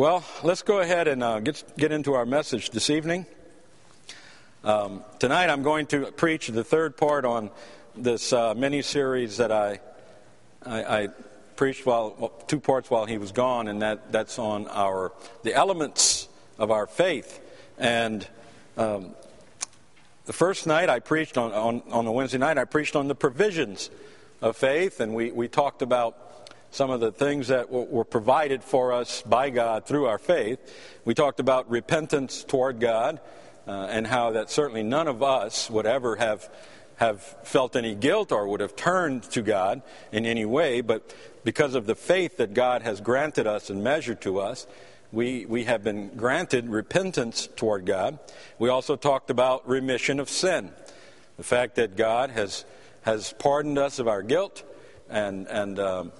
Well, let's go ahead and uh, get, get into our message this evening. Um, tonight I'm going to preach the third part on this uh, mini series that I, I, I preached while well, two parts while he was gone, and that, that's on our the elements of our faith. And um, the first night I preached on, on, on the Wednesday night, I preached on the provisions of faith, and we, we talked about some of the things that were provided for us by God through our faith. We talked about repentance toward God uh, and how that certainly none of us would ever have have felt any guilt or would have turned to God in any way, but because of the faith that God has granted us and measured to us, we, we have been granted repentance toward God. We also talked about remission of sin, the fact that God has, has pardoned us of our guilt and, and um,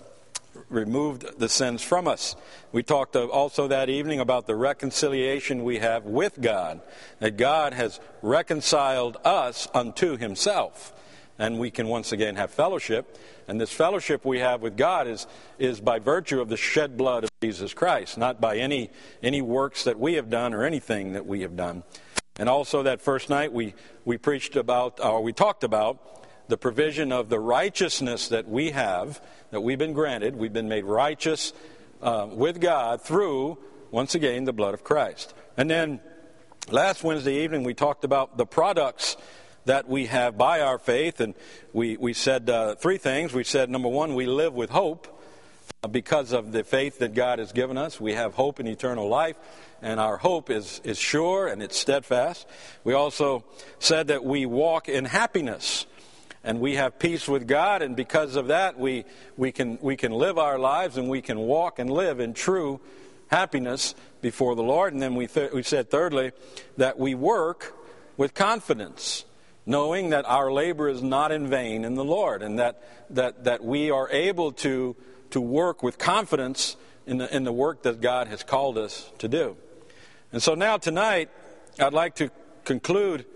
removed the sins from us. We talked also that evening about the reconciliation we have with God, that God has reconciled us unto himself. And we can once again have fellowship. And this fellowship we have with God is, is by virtue of the shed blood of Jesus Christ, not by any, any works that we have done or anything that we have done. And also that first night we, we preached about, or we talked about, the provision of the righteousness that we have, that we've been granted. We've been made righteous uh, with God through, once again, the blood of Christ. And then last Wednesday evening, we talked about the products that we have by our faith, and we, we said uh, three things. We said, number one, we live with hope uh, because of the faith that God has given us. We have hope in eternal life, and our hope is, is sure and it's steadfast. We also said that we walk in happiness and we have peace with God, and because of that, we, we, can, we can live our lives and we can walk and live in true happiness before the Lord. And then we, th- we said, thirdly, that we work with confidence, knowing that our labor is not in vain in the Lord, and that, that, that we are able to, to work with confidence in the, in the work that God has called us to do. And so now, tonight, I'd like to conclude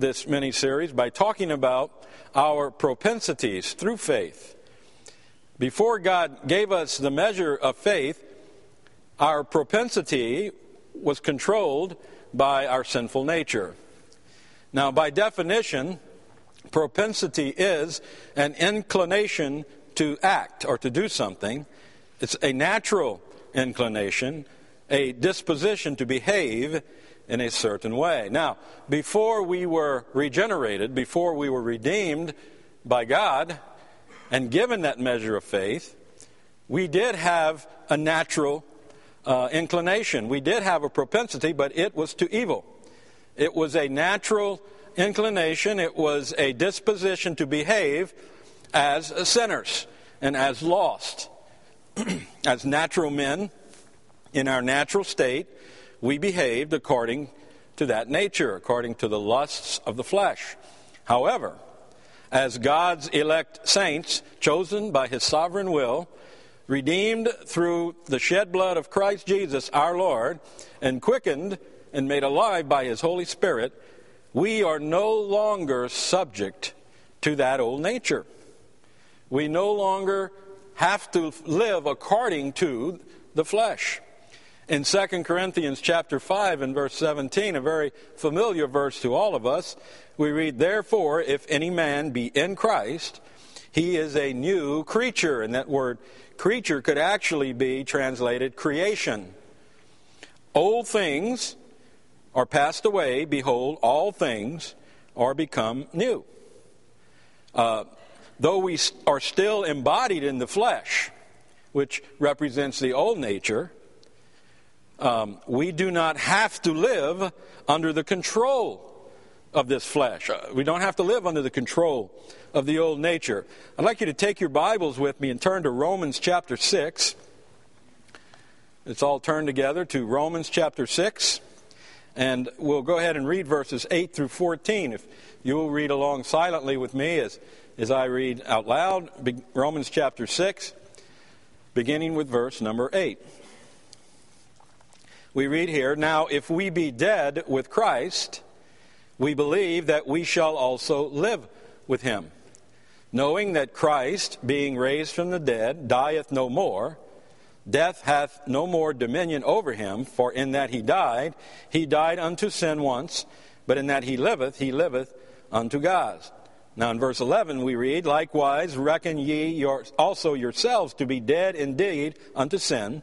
this mini series by talking about our propensities through faith. Before God gave us the measure of faith, our propensity was controlled by our sinful nature. Now, by definition, propensity is an inclination to act or to do something. It's a natural inclination, a disposition to behave in a certain way. Now, before we were regenerated, before we were redeemed by God and given that measure of faith, we did have a natural uh, inclination. We did have a propensity, but it was to evil. It was a natural inclination, it was a disposition to behave as sinners and as lost. as natural men in our natural state, we behaved according to that nature, according to the lusts of the flesh. However, as God's elect saints, chosen by his sovereign will, redeemed through the shed blood of Christ Jesus our Lord, and quickened and made alive by his Holy Spirit, we are no longer subject to that old nature. We no longer have to live according to the flesh. In 2 Corinthians chapter 5 and verse 17, a very familiar verse to all of us, we read, Therefore, if any man be in Christ, he is a new creature. And that word creature could actually be translated creation. Old things are passed away, behold, all things are become new. Uh, though we are still embodied in the flesh, which represents the old nature, um, we do not have to live under the control of this flesh. Uh, we don't have to live under the control of the old nature. I'd like you to take your Bibles with me and turn to Romans chapter 6. It's all turned together to Romans chapter 6. And we'll go ahead and read verses 8 through 14. If you will read along silently with me as, as I read out loud, Romans chapter 6, beginning with verse number 8 we read here Now, if we be dead with Christ, we believe that we shall also live with him, knowing that Christ, being raised from the dead, dieth no more. Death hath no more dominion over him, for in that he died, he died unto sin once, but in that he liveth, he liveth unto God. Now in verse 11 we read, Likewise reckon ye your, also yourselves to be dead indeed unto sin,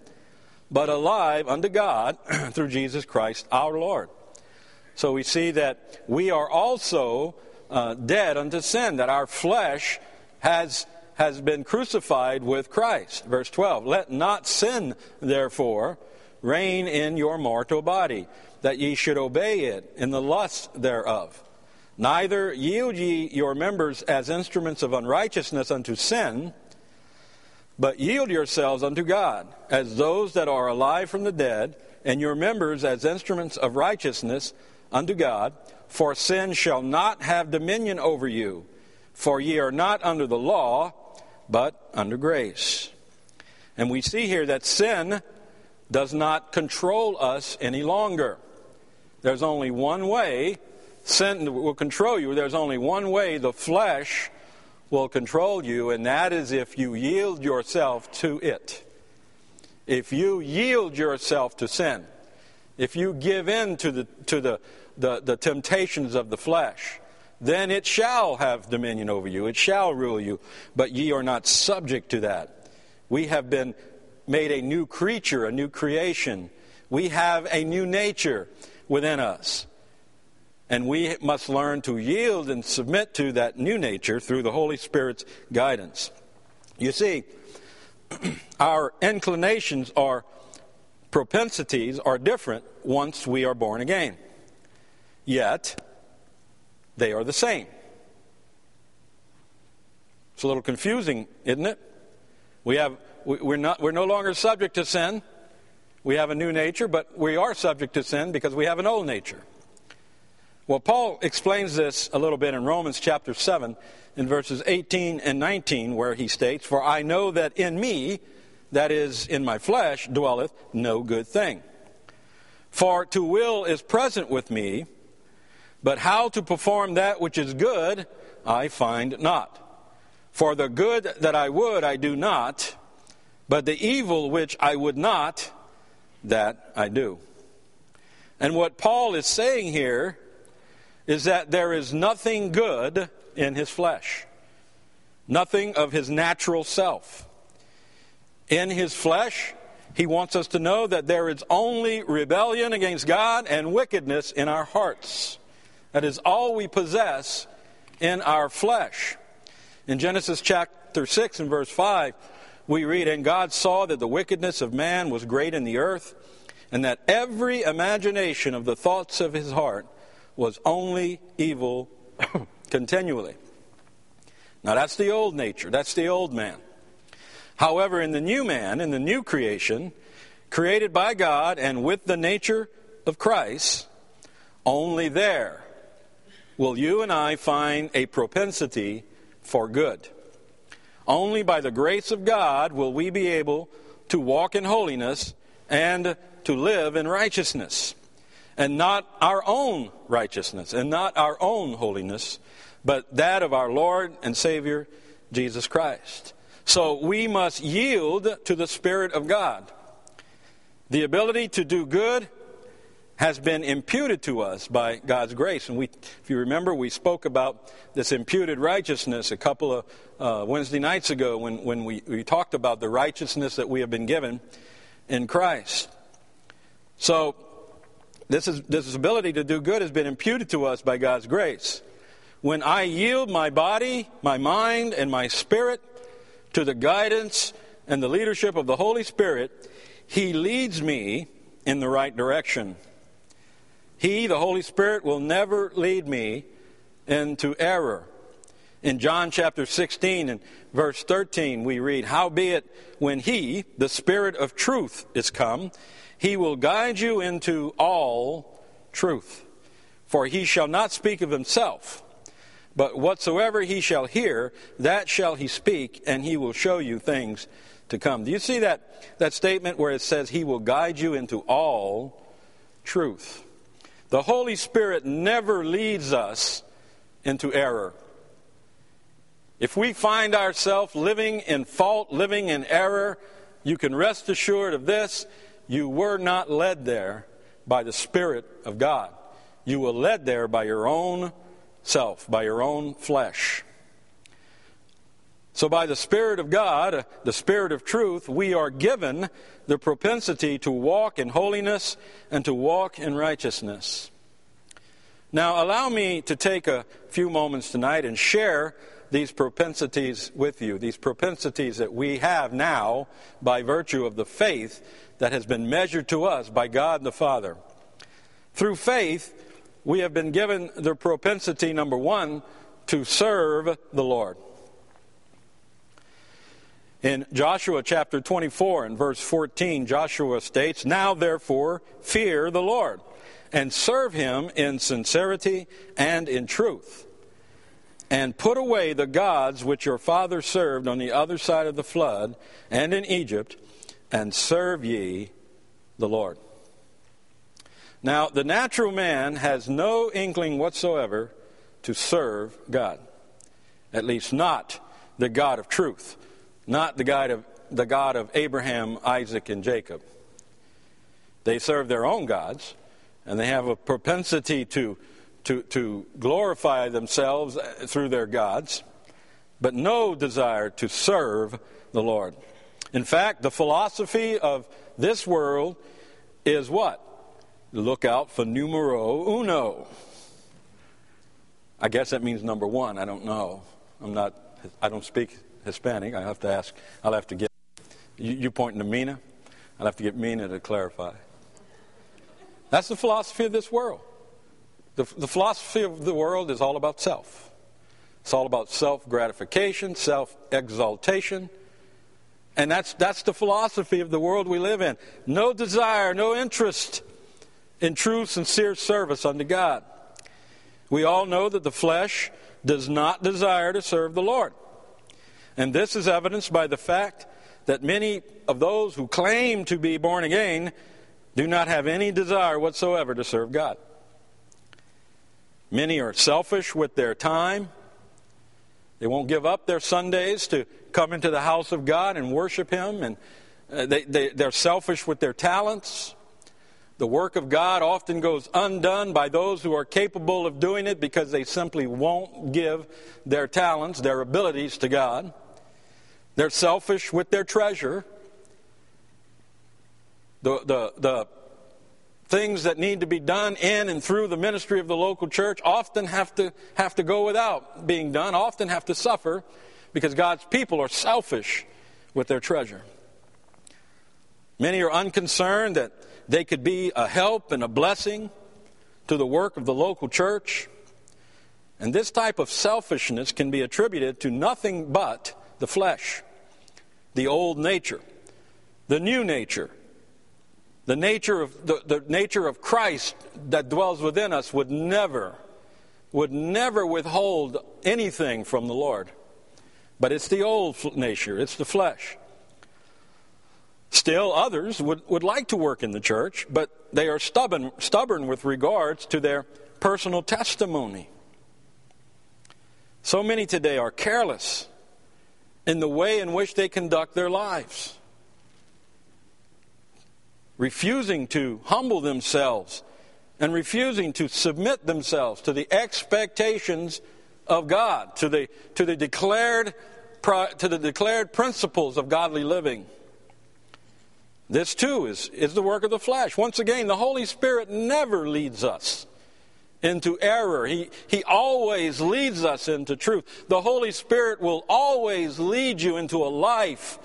but alive unto God through Jesus Christ our Lord. So we see that we are also uh, dead unto sin, that our flesh has has been crucified with Christ. Verse 12 Let not sin, therefore, reign in your mortal body, that ye should obey it in the lust thereof. Neither yield ye your members as instruments of unrighteousness unto sin, but yield yourselves unto God, as those that are alive from the dead, and your members as instruments of righteousness unto God. For sin shall not have dominion over you, for ye are not under the law but under grace. And we see here that sin does not control us any longer. There's only one way sin will control you. There's only one way the flesh will control you, and that is if you yield yourself to it. If you yield yourself to sin, if you give in to the, to the, the, the temptations of the flesh, then it shall have dominion over you, it shall rule you, but ye are not subject to that. We have been made a new creature, a new creation. We have a new nature within us. And we must learn to yield and submit to that new nature through the Holy Spirit's guidance. You see, our inclinations, our propensities are different once we are born again. Yet, they are the same. It's a little confusing, isn't it? We have, we're, not, we're no longer subject to sin. We have a new nature, but we are subject to sin because we have an old nature. Well, Paul explains this a little bit in Romans chapter 7 in verses 18 and 19, where he states, For I know that in me, that is, in my flesh, dwelleth no good thing. For to will is present with me, but how to perform that which is good, I find not. For the good that I would, I do not, but the evil which I would not, that I do. And what Paul is saying here is that there is nothing good in his flesh, nothing of his natural self. In his flesh, he wants us to know that there is only rebellion against God and wickedness in our hearts. That is all we possess in our flesh. In Genesis chapter 6 and verse 5, we read, And God saw that the wickedness of man was great in the earth, and that every imagination of the thoughts of his heart was only evil continually. Now that's the old nature, that's the old man. However, in the new man, in the new creation, created by God and with the nature of Christ, only there will you and I find a propensity for good. Only by the grace of God will we be able to walk in holiness and to live in righteousness. And not our own righteousness and not our own holiness, but that of our Lord and Savior, Jesus Christ. So we must yield to the Spirit of God. The ability to do good has been imputed to us by God's grace. And we, if you remember, we spoke about this imputed righteousness a couple of uh, Wednesday nights ago when, when we, we talked about the righteousness that we have been given in Christ. So, this, is, this ability to do good has been imputed to us by God's grace. When I yield my body, my mind, and my spirit to the guidance and the leadership of the Holy Spirit, He leads me in the right direction. He, the Holy Spirit, will never lead me into error. In John chapter 16 and verse 13, we read, Howbeit, when He, the Spirit of truth, is come, He will guide you into all truth. For He shall not speak of Himself, but whatsoever He shall hear, that shall He speak, and He will show you things to come. Do you see that, that statement where it says, He will guide you into all truth? The Holy Spirit never leads us into error. If we find ourselves living in fault, living in error, you can rest assured of this you were not led there by the Spirit of God. You were led there by your own self, by your own flesh. So, by the Spirit of God, the Spirit of truth, we are given the propensity to walk in holiness and to walk in righteousness. Now, allow me to take a few moments tonight and share these propensities with you, these propensities that we have now by virtue of the faith that has been measured to us by God the Father. Through faith, we have been given the propensity, number one, to serve the Lord. In Joshua chapter 24 and verse 14, Joshua states, Now therefore fear the Lord and serve him in sincerity and in truth. And put away the gods which your father served on the other side of the flood and in Egypt, and serve ye the Lord. Now, the natural man has no inkling whatsoever to serve God, at least not the God of truth, not the God of, the God of Abraham, Isaac, and Jacob. They serve their own gods, and they have a propensity to, to, to glorify themselves uh, through their gods, but no desire to serve the Lord. In fact, the philosophy of this world is what? Look out for numero uno. I guess that means number one. I don't know. I'm not. I don't speak Hispanic. I have to ask. I'll have to get. You, you pointing to Mina? I'll have to get Mina to clarify. That's the philosophy of this world. The, the philosophy of the world is all about self. It's all about self gratification, self exaltation. And that's, that's the philosophy of the world we live in. No desire, no interest in true, sincere service unto God. We all know that the flesh does not desire to serve the Lord. And this is evidenced by the fact that many of those who claim to be born again do not have any desire whatsoever to serve God. Many are selfish with their time. They won't give up their Sundays to come into the house of God and worship Him, and uh, they, they, they're selfish with their talents. The work of God often goes undone by those who are capable of doing it because they simply won't give their talents, their abilities to God. They're selfish with their treasure. The, the, the things that need to be done in and through the ministry of the local church often have to, have to go without being done, often have to suffer because God's people are selfish with their treasure. Many are unconcerned that they could be a help and a blessing to the work of the local church. And this type of selfishness can be attributed to nothing but the flesh, the old nature, the new nature, the nature of the, the nature of Christ that dwells within us would never would never withhold anything from the Lord. But it's the old nature, it's the flesh. Still, others would, would like to work in the church, but they are stubborn, stubborn with regards to their personal testimony. So many today are careless in the way in which they conduct their lives refusing to humble themselves and refusing to submit themselves to the expectations of God, to the, to the, declared, to the declared principles of godly living. This too is, is the work of the flesh. Once again, the Holy Spirit never leads us into error. He, he always leads us into truth. The Holy Spirit will always lead you into a life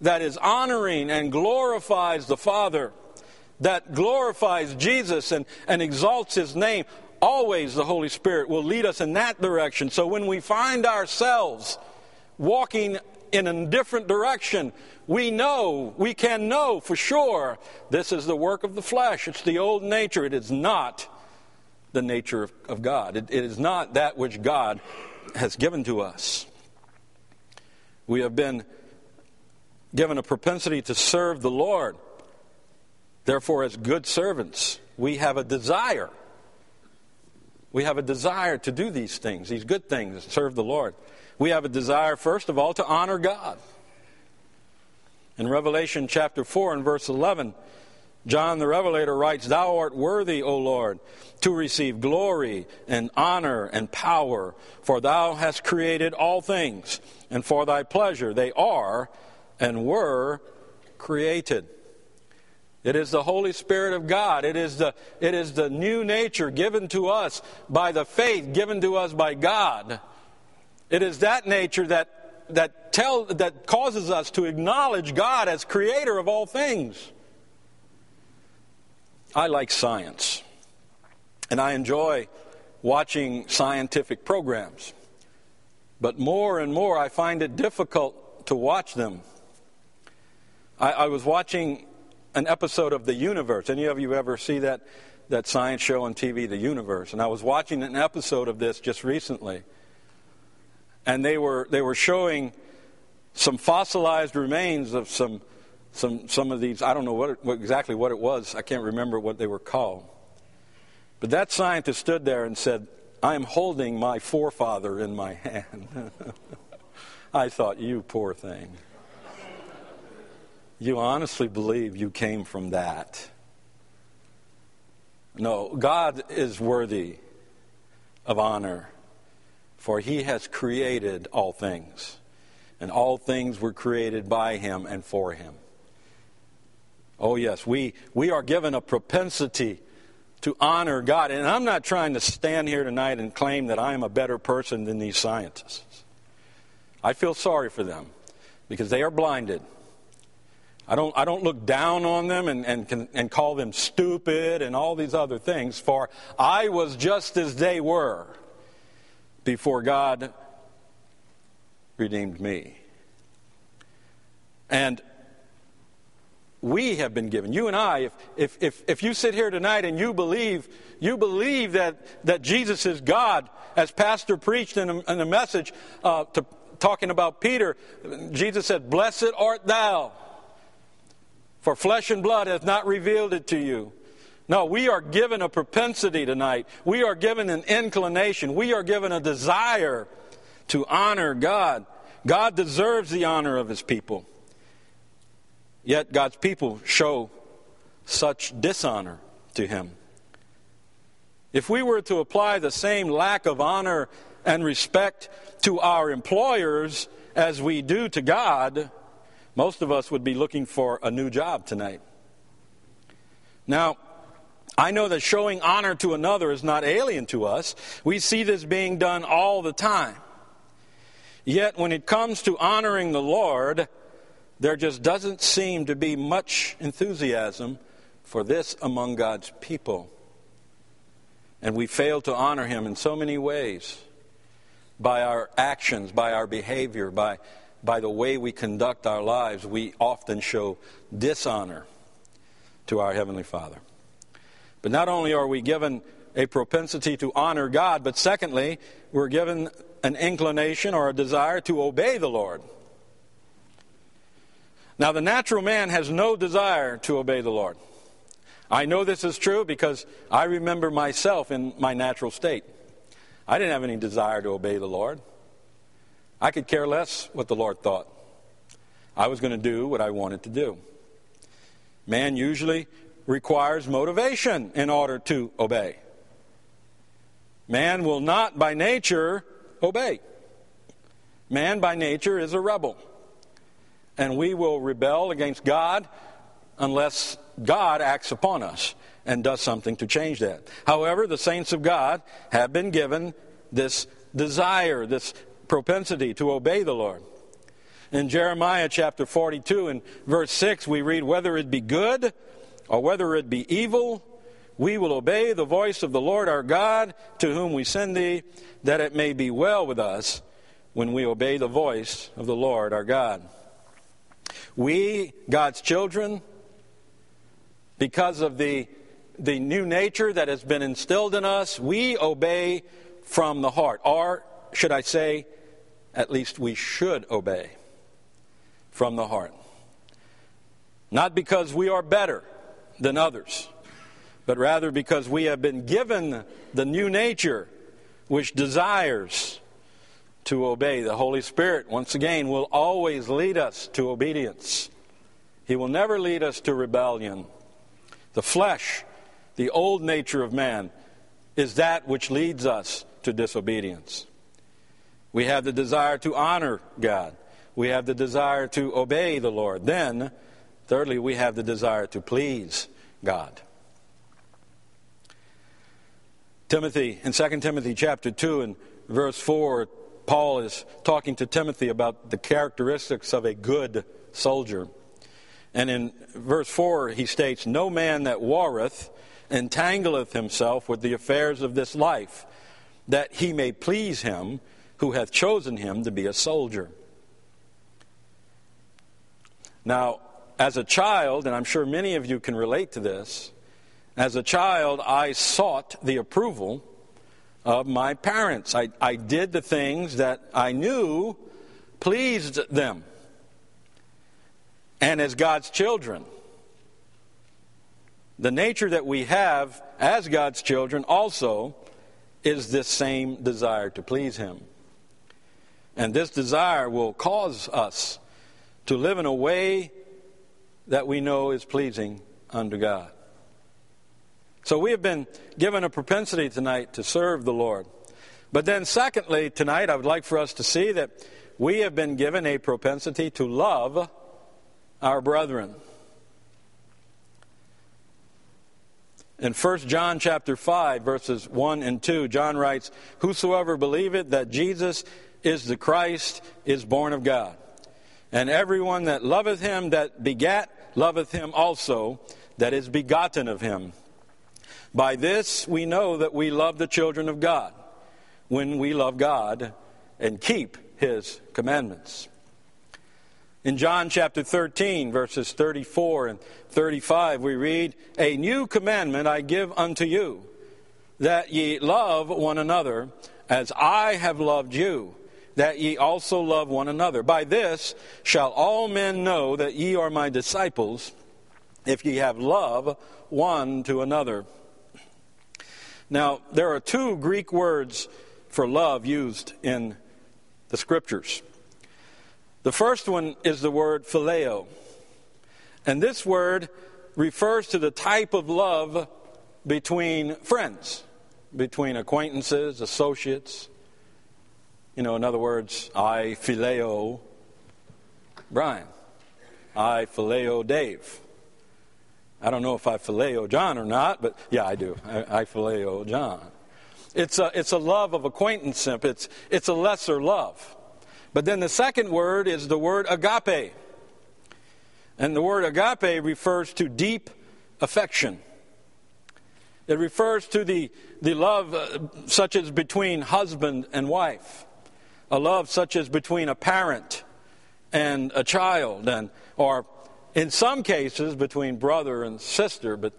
that is honoring and glorifies the Father, that glorifies Jesus and, and exalts His name, always the Holy Spirit will lead us in that direction. So when we find ourselves walking in a different direction, we know, we can know for sure this is the work of the flesh. It's the old nature. It is not the nature of, of God. It, it is not that which God has given to us. We have been given a propensity to serve the Lord. Therefore, as good servants, we have a desire. We have a desire to do these things, these good things, serve the Lord. We have a desire, first of all, to honor God. In Revelation chapter 4 and verse 11, John the Revelator writes, Thou art worthy, O Lord, to receive glory and honor and power, for thou hast created all things, and for thy pleasure they are and were created. It is the Holy Spirit of God. It is the, it is the new nature given to us by the faith given to us by God. It is that nature that, that, tell, that causes us to acknowledge God as creator of all things. I like science, and I enjoy watching scientific programs. But more and more, I find it difficult to watch them. I, I was watching an episode of The Universe. Any of you ever see that, that science show on TV, The Universe? And I was watching an episode of this just recently. And they were, they were showing some fossilized remains of some some, some of these, I don't know what, what, exactly what it was, I can't remember what they were called. But that scientist stood there and said, I am holding my forefather in my hand. I thought, you poor thing. You honestly believe you came from that. No, God is worthy of honor, for he has created all things, and all things were created by him and for him. Oh, yes, we, we are given a propensity to honor God. And I'm not trying to stand here tonight and claim that I am a better person than these scientists. I feel sorry for them because they are blinded. I don't, I don't look down on them and, and, and call them stupid and all these other things, for I was just as they were before God redeemed me. And we have been given. You and I, if, if, if, if you sit here tonight and you believe, you believe that, that Jesus is God, as Pastor preached in a, in a message uh, to, talking about Peter, Jesus said, Blessed art thou, for flesh and blood hath not revealed it to you. No, we are given a propensity tonight. We are given an inclination. We are given a desire to honor God. God deserves the honor of his people. Yet God's people show such dishonor to him. If we were to apply the same lack of honor and respect to our employers as we do to God, most of us would be looking for a new job tonight. Now, I know that showing honor to another is not alien to us. We see this being done all the time. Yet, when it comes to honoring the Lord, there just doesn't seem to be much enthusiasm for this among God's people. And we fail to honor Him in so many ways by our actions, by our behavior, by, by the way we conduct our lives. We often show dishonor to our Heavenly Father. But not only are we given a propensity to honor God, but secondly, we're given an inclination or a desire to obey the Lord. Now, the natural man has no desire to obey the Lord. I know this is true because I remember myself in my natural state. I didn't have any desire to obey the Lord. I could care less what the Lord thought. I was going to do what I wanted to do. Man usually requires motivation in order to obey. Man will not by nature obey. Man by nature is a rebel and we will rebel against God unless God acts upon us and does something to change that. However, the saints of God have been given this desire, this propensity to obey the Lord. In Jeremiah chapter 42 and verse 6, we read, Whether it be good or whether it be evil, we will obey the voice of the Lord our God, to whom we send thee, that it may be well with us when we obey the voice of the Lord our God. We, God's children, because of the, the new nature that has been instilled in us, we obey from the heart. Or, should I say, at least we should obey from the heart. Not because we are better than others, but rather because we have been given the new nature which desires to obey. The Holy Spirit, once again, will always lead us to obedience. He will never lead us to rebellion. The flesh, the old nature of man, is that which leads us to disobedience. We have the desire to honor God. We have the desire to obey the Lord. Then, thirdly, we have the desire to please God. Timothy, in 2 Timothy chapter 2 and verse 4, Paul is talking to Timothy about the characteristics of a good soldier. And in verse 4, he states, No man that warreth entangleth himself with the affairs of this life, that he may please him who hath chosen him to be a soldier. Now, as a child, and I'm sure many of you can relate to this, as a child, I sought the approval of my parents. I, I did the things that I knew pleased them. And as God's children, the nature that we have as God's children also is this same desire to please Him. And this desire will cause us to live in a way that we know is pleasing unto God. So we have been given a propensity tonight to serve the Lord. But then, secondly, tonight I would like for us to see that we have been given a propensity to love our brethren. In 1 John chapter 5 verses 1 and 2 John writes whosoever believeth that Jesus is the Christ is born of God. And everyone that loveth him that begat loveth him also that is begotten of him. By this we know that we love the children of God, when we love God and keep his commandments. In John chapter 13, verses 34 and 35, we read, A new commandment I give unto you, that ye love one another as I have loved you, that ye also love one another. By this shall all men know that ye are my disciples, if ye have love one to another. Now, there are two Greek words for love used in the scriptures. The first one is the word phileo. And this word refers to the type of love between friends, between acquaintances, associates. You know, in other words, I phileo Brian. I phileo Dave. I don't know if I phileo John or not, but yeah, I do. I, I phileo John. It's a, it's a love of acquaintance. It's, it's a lesser love. But then the second word is the word agape. And the word agape refers to deep affection. It refers to the, the love uh, such as between husband and wife, a love such as between a parent and a child, and, or in some cases between brother and sister, but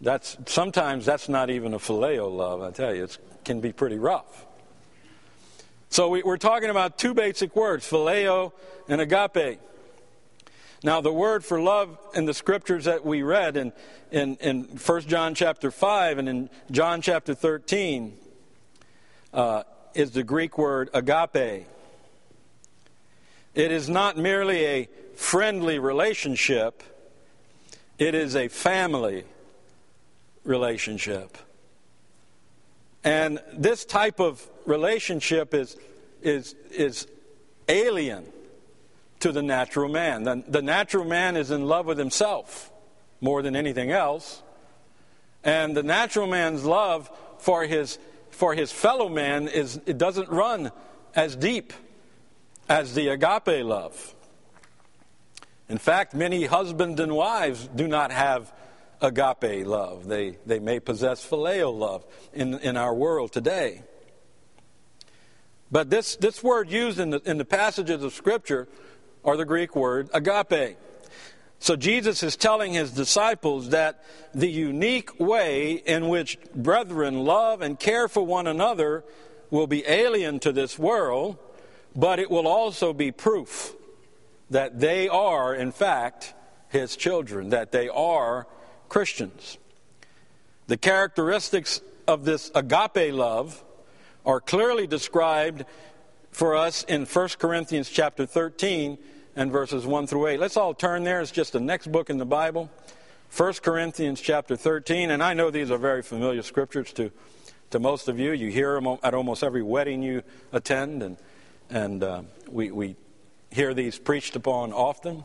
that's sometimes that's not even a phileo love. I tell you, it can be pretty rough. So we, are talking about two basic words: phileo and agape. Now, the word for love in the scriptures that we read in, in, in 1 John chapter 5 and in John chapter 13 uh, is the Greek word agape. It is not merely a friendly relationship, it is a family relationship. And this type of relationship is, is, is alien to the natural man. The, the natural man is in love with himself more than anything else. And the natural man's love for his, for his fellow man is, it doesn't run as deep as the agape love. In fact, many husbands and wives do not have agape love. They, they may possess phileo love in, in our world today. But this, this word used in the, in the passages of Scripture are the Greek word agape. So Jesus is telling his disciples that the unique way in which brethren love and care for one another will be alien to this world, but it will also be proof that they are, in fact, his children, that they are Christians. The characteristics of this agape love are clearly described for us in 1 Corinthians chapter 13 and verses 1 through 8. Let's all turn there. It's just the next book in the Bible. 1 Corinthians chapter 13. And I know these are very familiar scriptures to, to most of you. You hear them at almost every wedding you attend, and, and uh, we, we hear these preached upon often.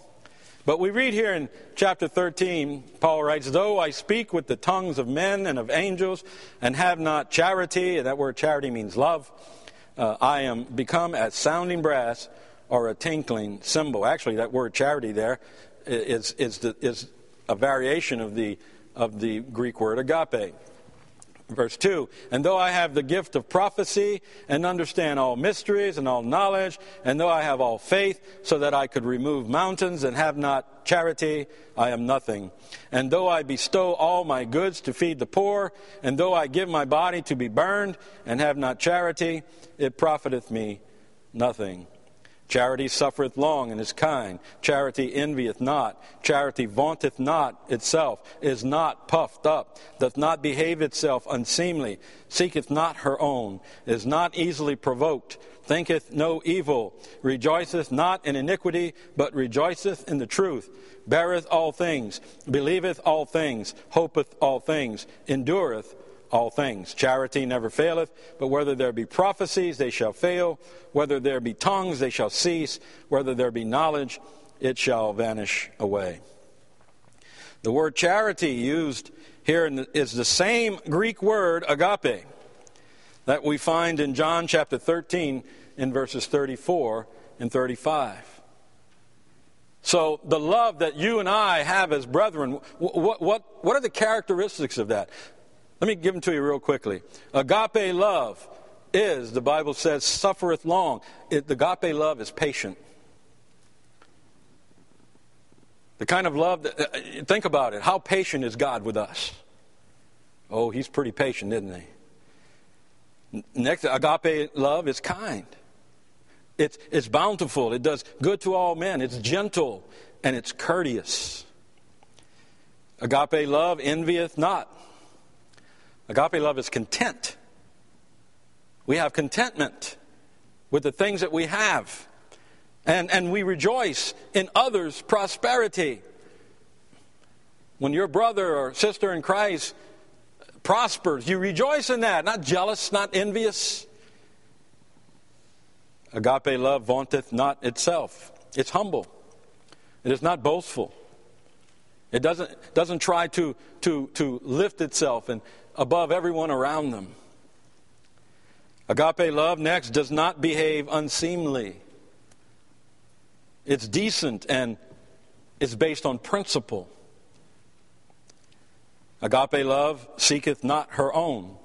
But we read here in chapter 13, Paul writes, Though I speak with the tongues of men and of angels and have not charity, and that word charity means love, uh, I am become as sounding brass or a tinkling cymbal. Actually, that word charity there is, is, the, is a variation of the, of the Greek word agape. Verse 2 And though I have the gift of prophecy and understand all mysteries and all knowledge, and though I have all faith so that I could remove mountains and have not charity, I am nothing. And though I bestow all my goods to feed the poor, and though I give my body to be burned and have not charity, it profiteth me nothing. Charity suffereth long and is kind. Charity envieth not. Charity vaunteth not itself, is not puffed up, doth not behave itself unseemly, seeketh not her own, is not easily provoked, thinketh no evil, rejoiceth not in iniquity, but rejoiceth in the truth, beareth all things, believeth all things, hopeth all things, endureth all things. Charity never faileth, but whether there be prophecies, they shall fail. Whether there be tongues, they shall cease. Whether there be knowledge, it shall vanish away. The word charity used here is the same Greek word, agape, that we find in John chapter 13 in verses 34 and 35. So, the love that you and I have as brethren, what, what, what are the characteristics of that? Let me give them to you real quickly. Agape love is, the Bible says, suffereth long. It, the agape love is patient. The kind of love that, uh, think about it. How patient is God with us? Oh, he's pretty patient, isn't he? Next, agape love is kind. It's, it's bountiful. It does good to all men. It's gentle and it's courteous. Agape love envieth not. Agape love is content. We have contentment with the things that we have. And, and we rejoice in others' prosperity. When your brother or sister in Christ prospers, you rejoice in that, not jealous, not envious. Agape love vaunteth not itself, it's humble, it is not boastful. It doesn't, doesn't try to, to, to lift itself and, above everyone around them. Agape love, next, does not behave unseemly. It's decent and it's based on principle. Agape love seeketh not her own.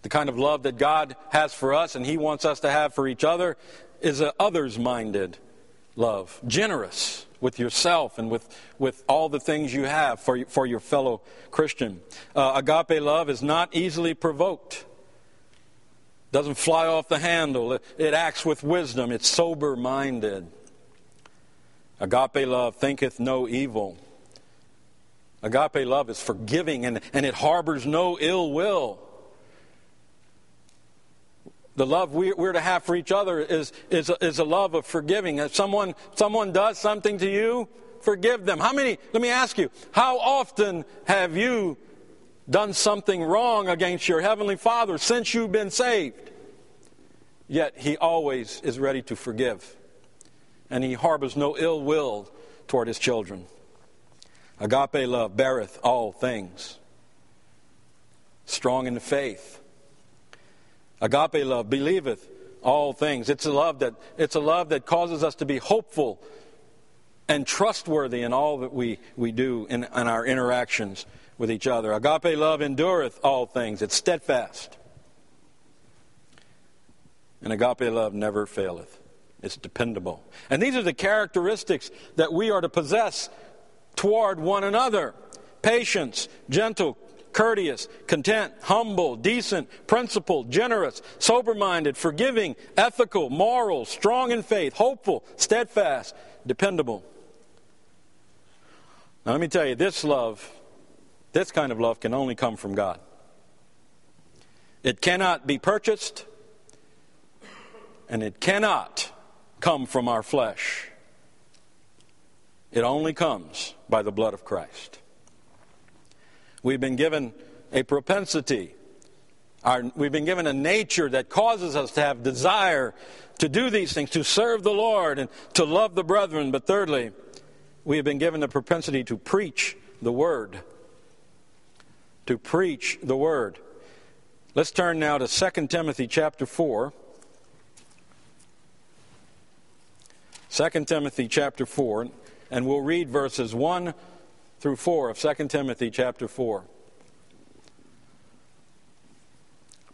The kind of love that God has for us and He wants us to have for each other is others minded love, generous with yourself and with, with all the things you have for, for your fellow Christian. Uh, agape love is not easily provoked, doesn't fly off the handle, it, it acts with wisdom, it's sober minded. Agape love thinketh no evil. Agape love is forgiving and, and it harbors no ill will. The love we're to have for each other is, is, is a love of forgiving. If someone, someone does something to you, forgive them. How many, let me ask you, how often have you done something wrong against your Heavenly Father since you've been saved? Yet He always is ready to forgive, and He harbors no ill will toward His children. Agape love beareth all things, strong in the faith Agape love believeth all things. It's a love that it's a love that causes us to be hopeful and trustworthy in all that we, we do in, in our interactions with each other. Agape love endureth all things. It's steadfast. And agape love never faileth. It's dependable. And these are the characteristics that we are to possess toward one another patience, gentle, courteous, content, humble, decent, principled, generous, sober minded, forgiving, ethical, moral, strong in faith, hopeful, steadfast, dependable. Now, let me tell you, this love, this kind of love can only come from God. It cannot be purchased, and it cannot come from our flesh. It only comes by the blood of Christ. We've been given a propensity. Our, we've been given a nature that causes us to have desire to do these things, to serve the Lord and to love the brethren. But thirdly, we have been given the propensity to preach the word. To preach the word. Let's turn now to 2 Timothy chapter 4. 2 Timothy chapter 4, and we'll read verses 1 through 4 of 2 Timothy chapter 4.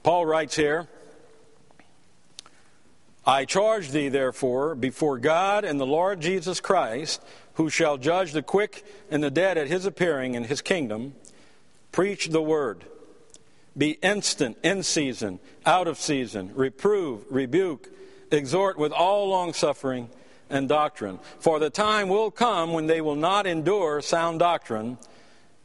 Paul writes here, I charge thee, therefore, before God and the Lord Jesus Christ, who shall judge the quick and the dead at his appearing in his kingdom, preach the word. Be instant, in season, out of season, reprove, rebuke, exhort with all longsuffering and doctrine. For the time will come when they will not endure sound doctrine,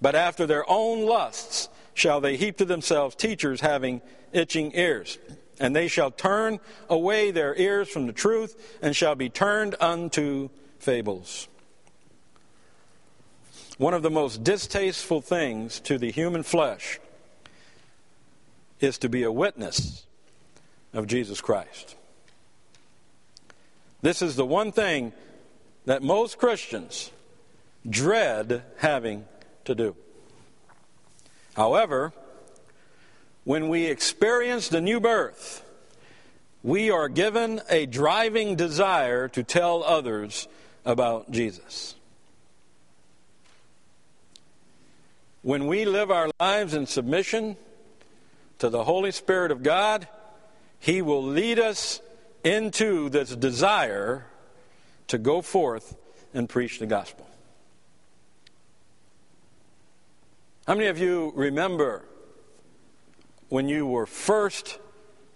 but after their own lusts shall they heap to themselves teachers having itching ears. And they shall turn away their ears from the truth, and shall be turned unto fables. One of the most distasteful things to the human flesh is to be a witness of Jesus Christ. This is the one thing that most Christians dread having to do. However, when we experience the new birth, we are given a driving desire to tell others about Jesus. When we live our lives in submission to the Holy Spirit of God, He will lead us into this desire to go forth and preach the gospel. How many of you remember when you were first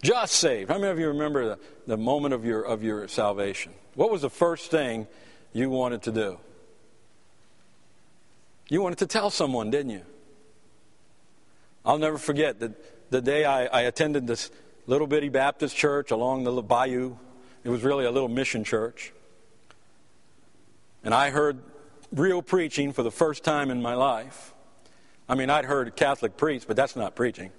just saved? How many of you remember the, the moment of your, of your salvation? What was the first thing you wanted to do? You wanted to tell someone, didn't you? I'll never forget that the day I, I attended this little bitty Baptist church along the bayou. It was really a little mission church. And I heard real preaching for the first time in my life. I mean, I'd heard Catholic preach, but that's not preaching.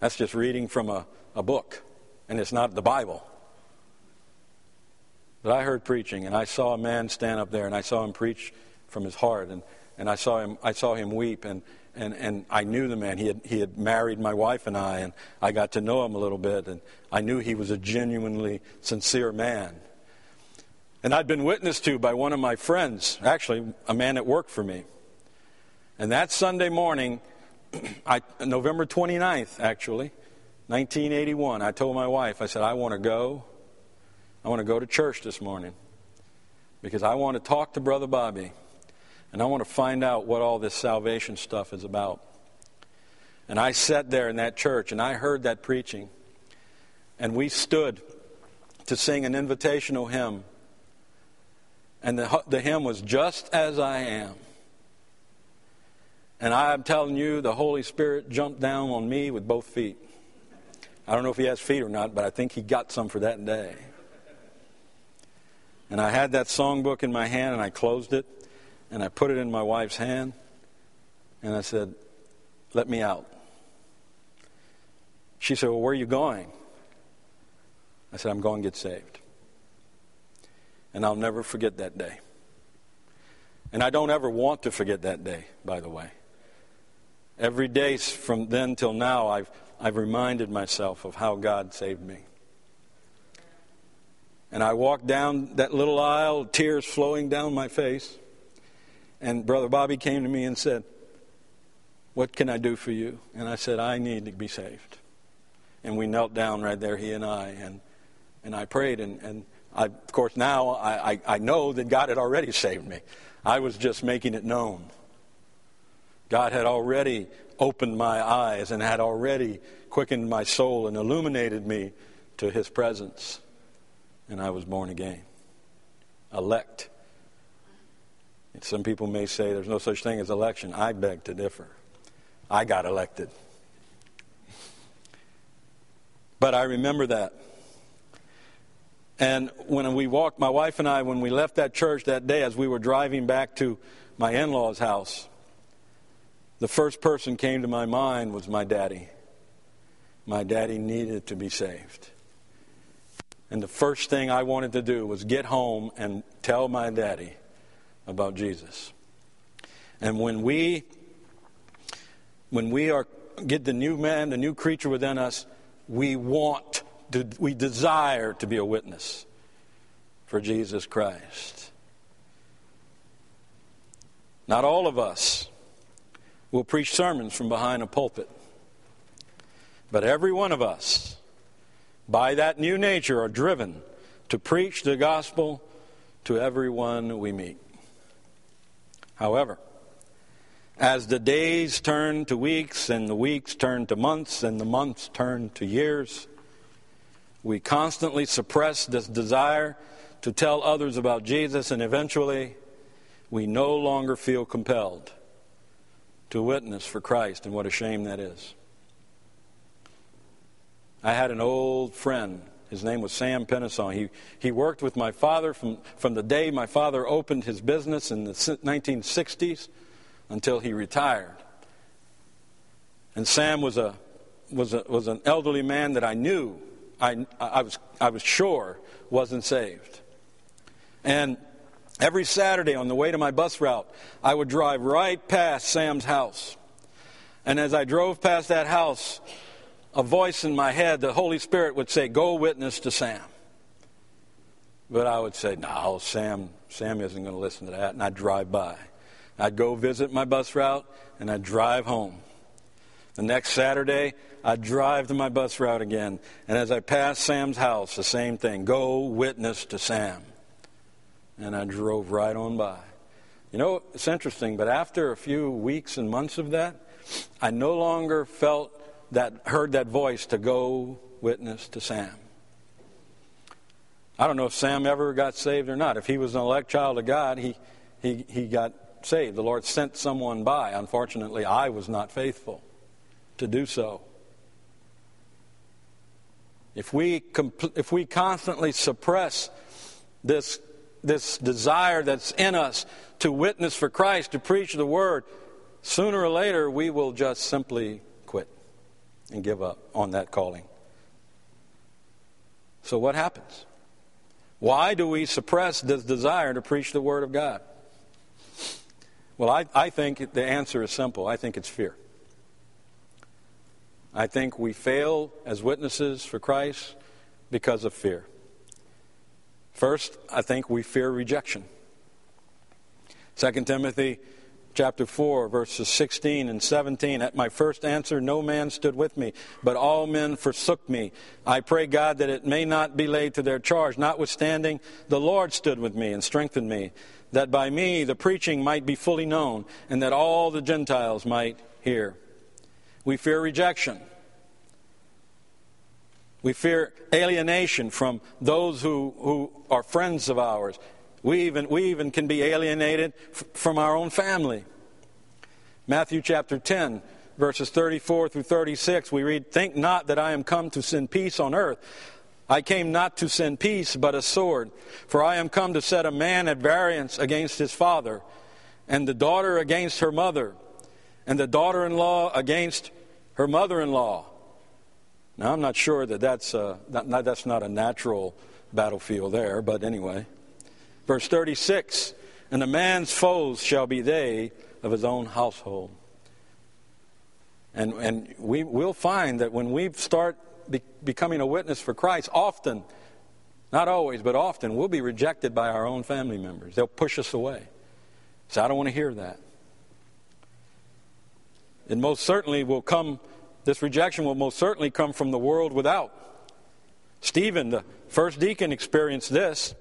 That's just reading from a, a book, and it's not the Bible. But I heard preaching, and I saw a man stand up there, and I saw him preach from his heart, and, and I, saw him, I saw him weep, and, and, and I knew the man. He had, he had married my wife and I, and I got to know him a little bit, and I knew he was a genuinely sincere man. And I'd been witnessed to by one of my friends, actually, a man that worked for me. And that Sunday morning, I, November 29th, actually, 1981, I told my wife, I said, I want to go. I want to go to church this morning because I want to talk to Brother Bobby. And I want to find out what all this salvation stuff is about. And I sat there in that church and I heard that preaching. And we stood to sing an invitational hymn. And the, the hymn was Just as I Am. And I'm telling you, the Holy Spirit jumped down on me with both feet. I don't know if he has feet or not, but I think he got some for that day. And I had that songbook in my hand and I closed it and I put it in my wife's hand, and I said, Let me out. She said, Well, where are you going? I said, I'm going to get saved. And I'll never forget that day. And I don't ever want to forget that day, by the way. Every day from then till now, I've, I've reminded myself of how God saved me. And I walked down that little aisle, tears flowing down my face. And Brother Bobby came to me and said, What can I do for you? And I said, I need to be saved. And we knelt down right there, he and I, and, and I prayed. And, and I, of course, now I, I, I know that God had already saved me. I was just making it known. God had already opened my eyes and had already quickened my soul and illuminated me to his presence. And I was born again. Elect some people may say there's no such thing as election. I beg to differ. I got elected. But I remember that. And when we walked, my wife and I, when we left that church that day, as we were driving back to my in law's house, the first person came to my mind was my daddy. My daddy needed to be saved. And the first thing I wanted to do was get home and tell my daddy about Jesus. And when we when we are get the new man, the new creature within us, we want to, we desire to be a witness for Jesus Christ. Not all of us will preach sermons from behind a pulpit. But every one of us, by that new nature, are driven to preach the gospel to everyone we meet. However, as the days turn to weeks, and the weeks turn to months, and the months turn to years, we constantly suppress this desire to tell others about Jesus, and eventually we no longer feel compelled to witness for Christ, and what a shame that is. I had an old friend. His name was Sam Pennisong. He, he worked with my father from, from the day my father opened his business in the 1960s until he retired. And Sam was, a, was, a, was an elderly man that I knew, I, I, was, I was sure wasn't saved. And Every Saturday on the way to my bus route, I would drive right past Sam's house. And as I drove past that house, a voice in my head, the Holy Spirit would say, Go witness to Sam. But I would say, No, Sam, Sam isn't going to listen to that. And I'd drive by. I'd go visit my bus route and I'd drive home. The next Saturday, I'd drive to my bus route again. And as I passed Sam's house, the same thing go witness to Sam and I drove right on by. You know, it's interesting, but after a few weeks and months of that, I no longer felt that, heard that voice to go witness to Sam. I don't know if Sam ever got saved or not. If he was an elect child of God, he, he, he got saved. The Lord sent someone by. Unfortunately, I was not faithful to do so. If we, compl- if we constantly suppress this this desire that's in us to witness for Christ, to preach the word, sooner or later we will just simply and give up on that calling. So, what happens? Why do we suppress this desire to preach the Word of God? Well, I, I think the answer is simple. I think it's fear. I think we fail as witnesses for Christ because of fear. First, I think we fear rejection. 2 Timothy chapter 4 verses 16 and 17 at my first answer no man stood with me but all men forsook me. I pray god that it may not be laid to their charge. Notwithstanding the lord stood with me and strengthened me that by me the preaching might be fully known and that all the gentiles might hear. We fear rejection. We fear alienation from those who, who are friends of ours. We even, we even can be alienated f- from our own family. Matthew chapter 10, verses 34 through 36, we read, Think not that I am come to send peace on earth. I came not to send peace, but a sword. For I am come to set a man at variance against his father, and the daughter against her mother, and the daughter in law against her mother in law now, I'm not sure that that's, uh, not, that's not a natural battlefield there, but anyway. Verse 36 And a man's foes shall be they of his own household. And, and we, we'll find that when we start be, becoming a witness for Christ, often, not always, but often, we'll be rejected by our own family members. They'll push us away. So I don't want to hear that. It most certainly will come this rejection will most certainly come from the world without. Stephen, the first deacon, experienced this.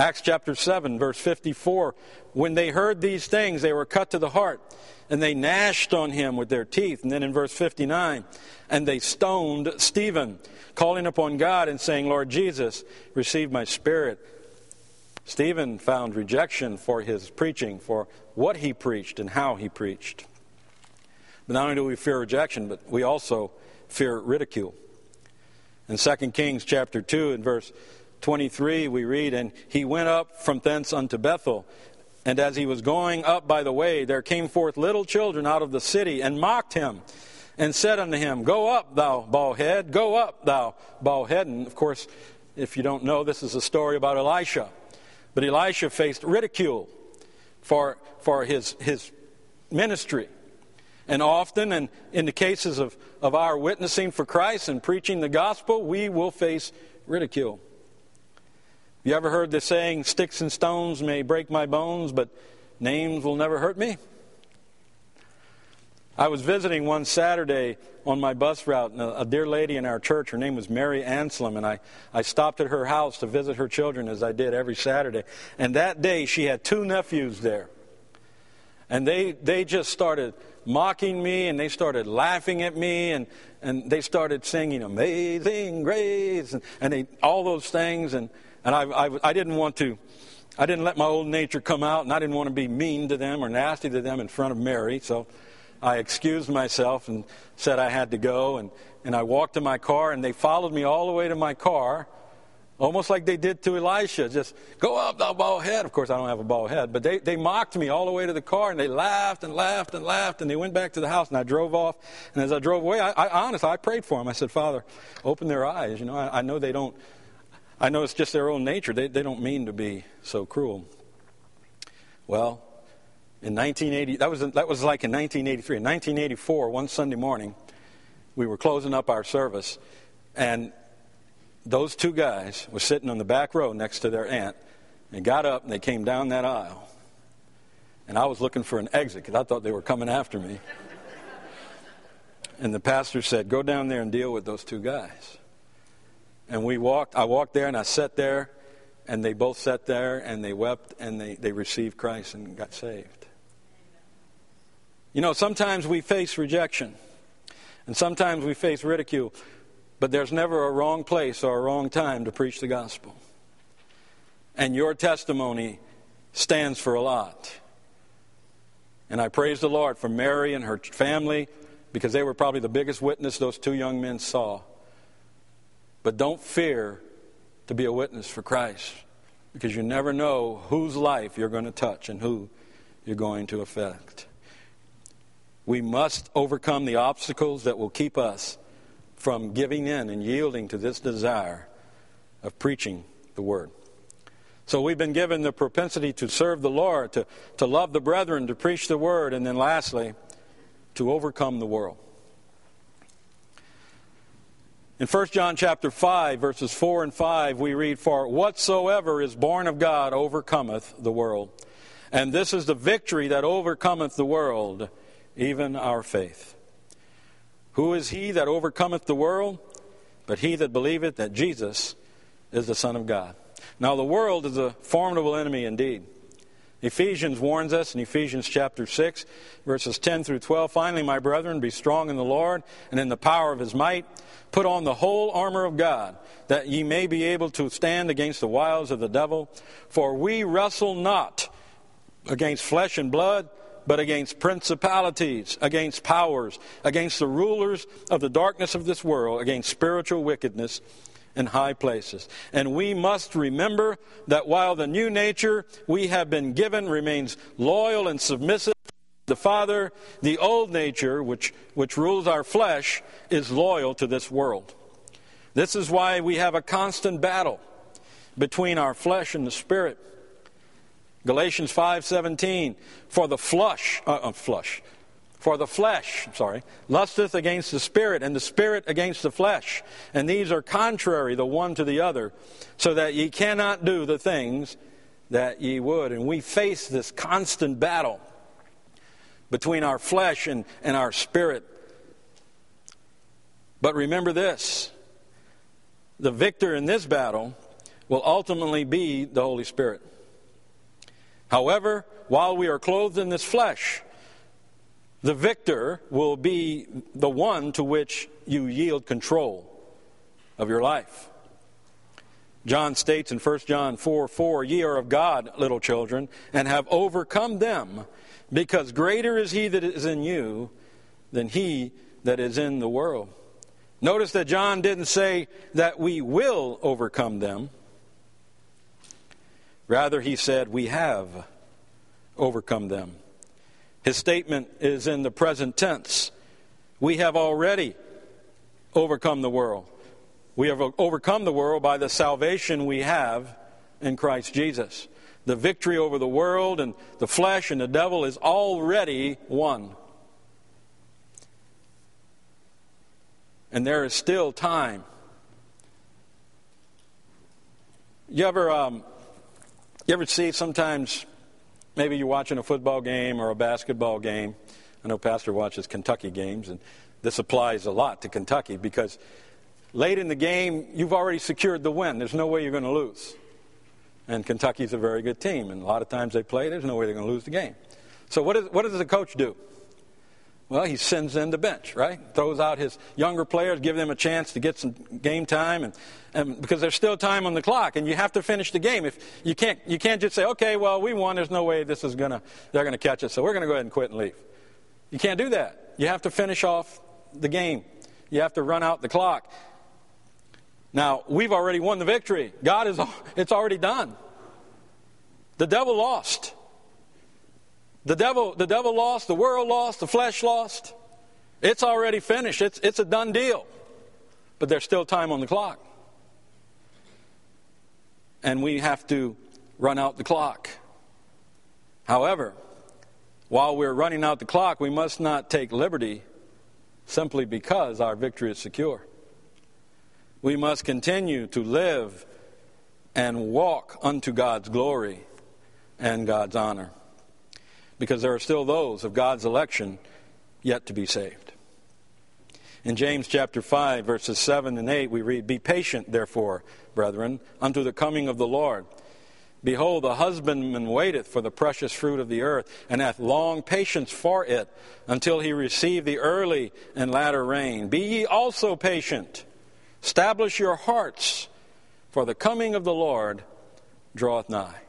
Acts chapter 7, verse 54. When they heard these things, they were cut to the heart, and they gnashed on him with their teeth. And then in verse 59, and they stoned Stephen, calling upon God and saying, Lord Jesus, receive my spirit. Stephen found rejection for his preaching, for what he preached and how he preached. But not only do we fear rejection, but we also fear ridicule. In 2 Kings chapter 2 and verse 23, we read, And he went up from thence unto Bethel. And as he was going up by the way, there came forth little children out of the city and mocked him and said unto him, Go up, thou bald head, go up, thou bald head. And of course, if you don't know, this is a story about Elisha. But Elisha faced ridicule for, for his, his ministry. And often, and in the cases of, of our witnessing for Christ and preaching the gospel, we will face ridicule. You ever heard the saying, sticks and stones may break my bones, but names will never hurt me? I was visiting one Saturday on my bus route, and a, dear lady in our church, her name was Mary Anselm, and I, I stopped at her house to visit her children as I did every Saturday. And that day, she had two nephews there. And they, they just started mocking me, and they started laughing at me, and, and they started singing Amazing Grace, and, and they, all those things. And, and I, I, I didn't want to, I didn't let my old nature come out, and I didn't want to be mean to them or nasty to them in front of Mary. So I excused myself and said I had to go. And, and I walked to my car, and they followed me all the way to my car, almost like they did to Elisha. Just go up, thou bald head. Of course, I don't have a bald head, but they, they mocked me all the way to the car, and they laughed and laughed and laughed, and they went back to the house, and I drove off. And as I drove away, I, I honestly, I prayed for them. I said, Father, open their eyes. You know, I, I know they don't I know it's just their own nature. They, they don't mean to be so cruel. Well, in 1980, that was, that was like in 1983. In 1984, one Sunday morning, we were closing up our service, and those two guys were sitting on the back row next to their aunt. and got up and they came down that aisle. And I was looking for an exit because I thought they were coming after me. and the pastor said, Go down there and deal with those two guys. And we walked, I walked there and I sat there, and they both sat there and they wept and they, they received Christ and got saved. You know, sometimes we face rejection, and sometimes we face ridicule, but there's never a wrong place or a wrong time to preach the gospel. And your testimony stands for a lot. And I praise the Lord for Mary and her family because they were probably the biggest witness those two young men saw but don't fear to be a witness for Christ because you never know whose life you're going to touch and who you're going to affect. We must overcome the obstacles that will keep us from giving in and yielding to this desire of preaching the Word. So we've been given the propensity to serve the Lord, to, to love the brethren, to preach the Word, and then lastly, to overcome the world. In 1 John chapter 5 verses 4 and 5 we read for whatsoever is born of God overcometh the world. And this is the victory that overcometh the world, even our faith. Who is he that overcometh the world? But he that believeth that Jesus is the Son of God. Now the world is a formidable enemy indeed. Ephesians warns us in Ephesians chapter 6, verses 10 through 12 Finally, my brethren, be strong in the Lord and in the power of his might. Put on the whole armor of God, that ye may be able to stand against the wiles of the devil. For we wrestle not against flesh and blood, but against principalities, against powers, against the rulers of the darkness of this world, against spiritual wickedness in high places. And we must remember that while the new nature we have been given remains loyal and submissive to the Father, the old nature, which, which rules our flesh, is loyal to this world. This is why we have a constant battle between our flesh and the spirit. Galatians 5:17 for the flush uh, uh, flush for the flesh, sorry, lusteth against the spirit, and the spirit against the flesh. And these are contrary the one to the other, so that ye cannot do the things that ye would. And we face this constant battle between our flesh and, and our spirit. But remember this the victor in this battle will ultimately be the Holy Spirit. However, while we are clothed in this flesh, the victor will be the one to which you yield control of your life. John states in 1 John 4 4, Ye are of God, little children, and have overcome them, because greater is he that is in you than he that is in the world. Notice that John didn't say that we will overcome them, Rather, he said, We have overcome them. His statement is in the present tense. We have already overcome the world. We have overcome the world by the salvation we have in Christ Jesus. The victory over the world and the flesh and the devil is already won. And there is still time. You ever, um, you ever see sometimes, maybe you're watching a football game or a basketball game. I know Pastor watches Kentucky games, and this applies a lot to Kentucky because late in the game, you've already secured the win. There's no way you're going to lose. And Kentucky's a very good team, and a lot of times they play, there's no way they're going to lose the game. So, what, is, what does the coach do? Well, he sends in the bench, right? Throws out his younger players, give them a chance to get some game time, and, and because there's still time on the clock, and you have to finish the game. If you can't, you can't just say, "Okay, well, we won. There's no way this is gonna, they're gonna catch us, so we're gonna go ahead and quit and leave." You can't do that. You have to finish off the game. You have to run out the clock. Now, we've already won the victory. God is, it's already done. The devil lost. The devil, the devil lost, the world lost, the flesh lost. It's already finished. It's, it's a done deal. But there's still time on the clock. And we have to run out the clock. However, while we're running out the clock, we must not take liberty simply because our victory is secure. We must continue to live and walk unto God's glory and God's honor because there are still those of God's election yet to be saved. In James chapter 5, verses 7 and 8, we read, Be patient, therefore, brethren, unto the coming of the Lord. Behold, the husbandman waiteth for the precious fruit of the earth, and hath long patience for it, until he receive the early and latter rain. Be ye also patient. Establish your hearts, for the coming of the Lord draweth nigh.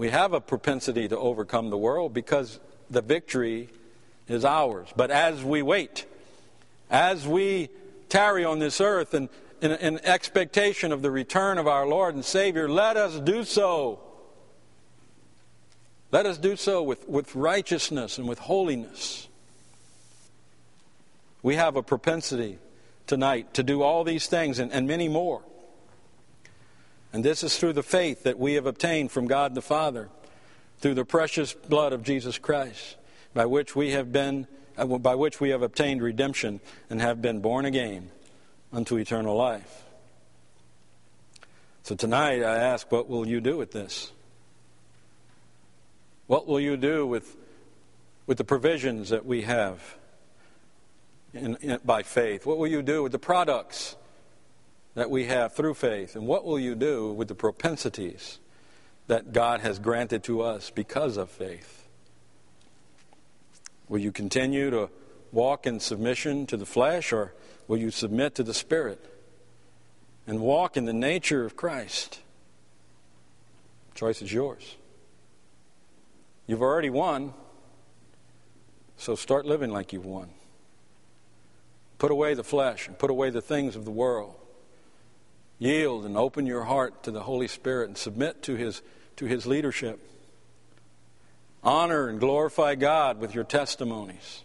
We have a propensity to overcome the world because the victory is ours. But as we wait, as we tarry on this earth and in, in, expectation of the return of our Lord and Savior, let us do so. Let us do so with, with righteousness and with holiness. We have a propensity tonight to do all these things and, and many more. And this is through the faith that we have obtained from God the Father, through the precious blood of Jesus Christ, by which we have been uh, by which we have obtained redemption and have been born again unto eternal life. So tonight I ask, what will you do with this? What will you do with, with the provisions that we have in, in, by faith? What will you do with the products that we have through faith? And what will you do with the propensities that God has granted to us because of faith? Will you continue to walk in submission to the flesh, or will you submit to the Spirit and walk in the nature of Christ? The choice is yours. You've already won, so start living like you've won. Put away the flesh and put away the things of the world yield and open your heart to the Holy Spirit and submit to His, to his leadership. Honor and glorify God with your testimonies.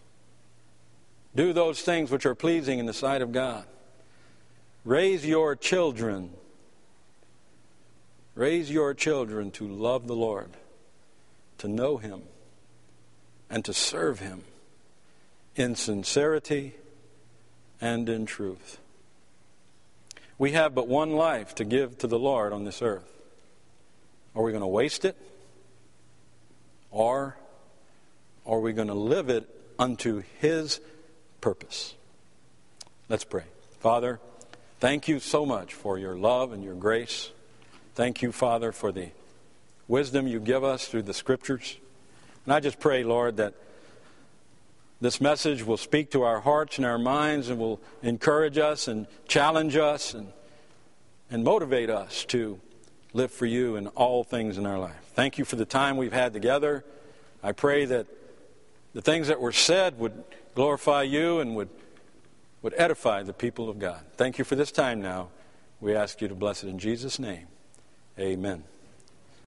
Do those things which are pleasing in the sight of God. Raise your children. Raise your children to love the Lord, to know Him, and to serve Him in sincerity and in truth. We have but one life to give to the Lord on this earth. Are we going to waste it? Or are we going to live it unto His purpose? Let's pray. Father, thank you so much for your love and your grace. Thank you, Father, for the wisdom you give us through the Scriptures. And I just pray, Lord, that this message will speak to our hearts and our minds and will encourage us and challenge us and, and motivate us to live for you in all things in our life. Thank you for the time we've had together. I pray that the things that were said would glorify you and would, would edify the people of God. Thank you for this time now. We ask you to bless it in Jesus' name. Amen.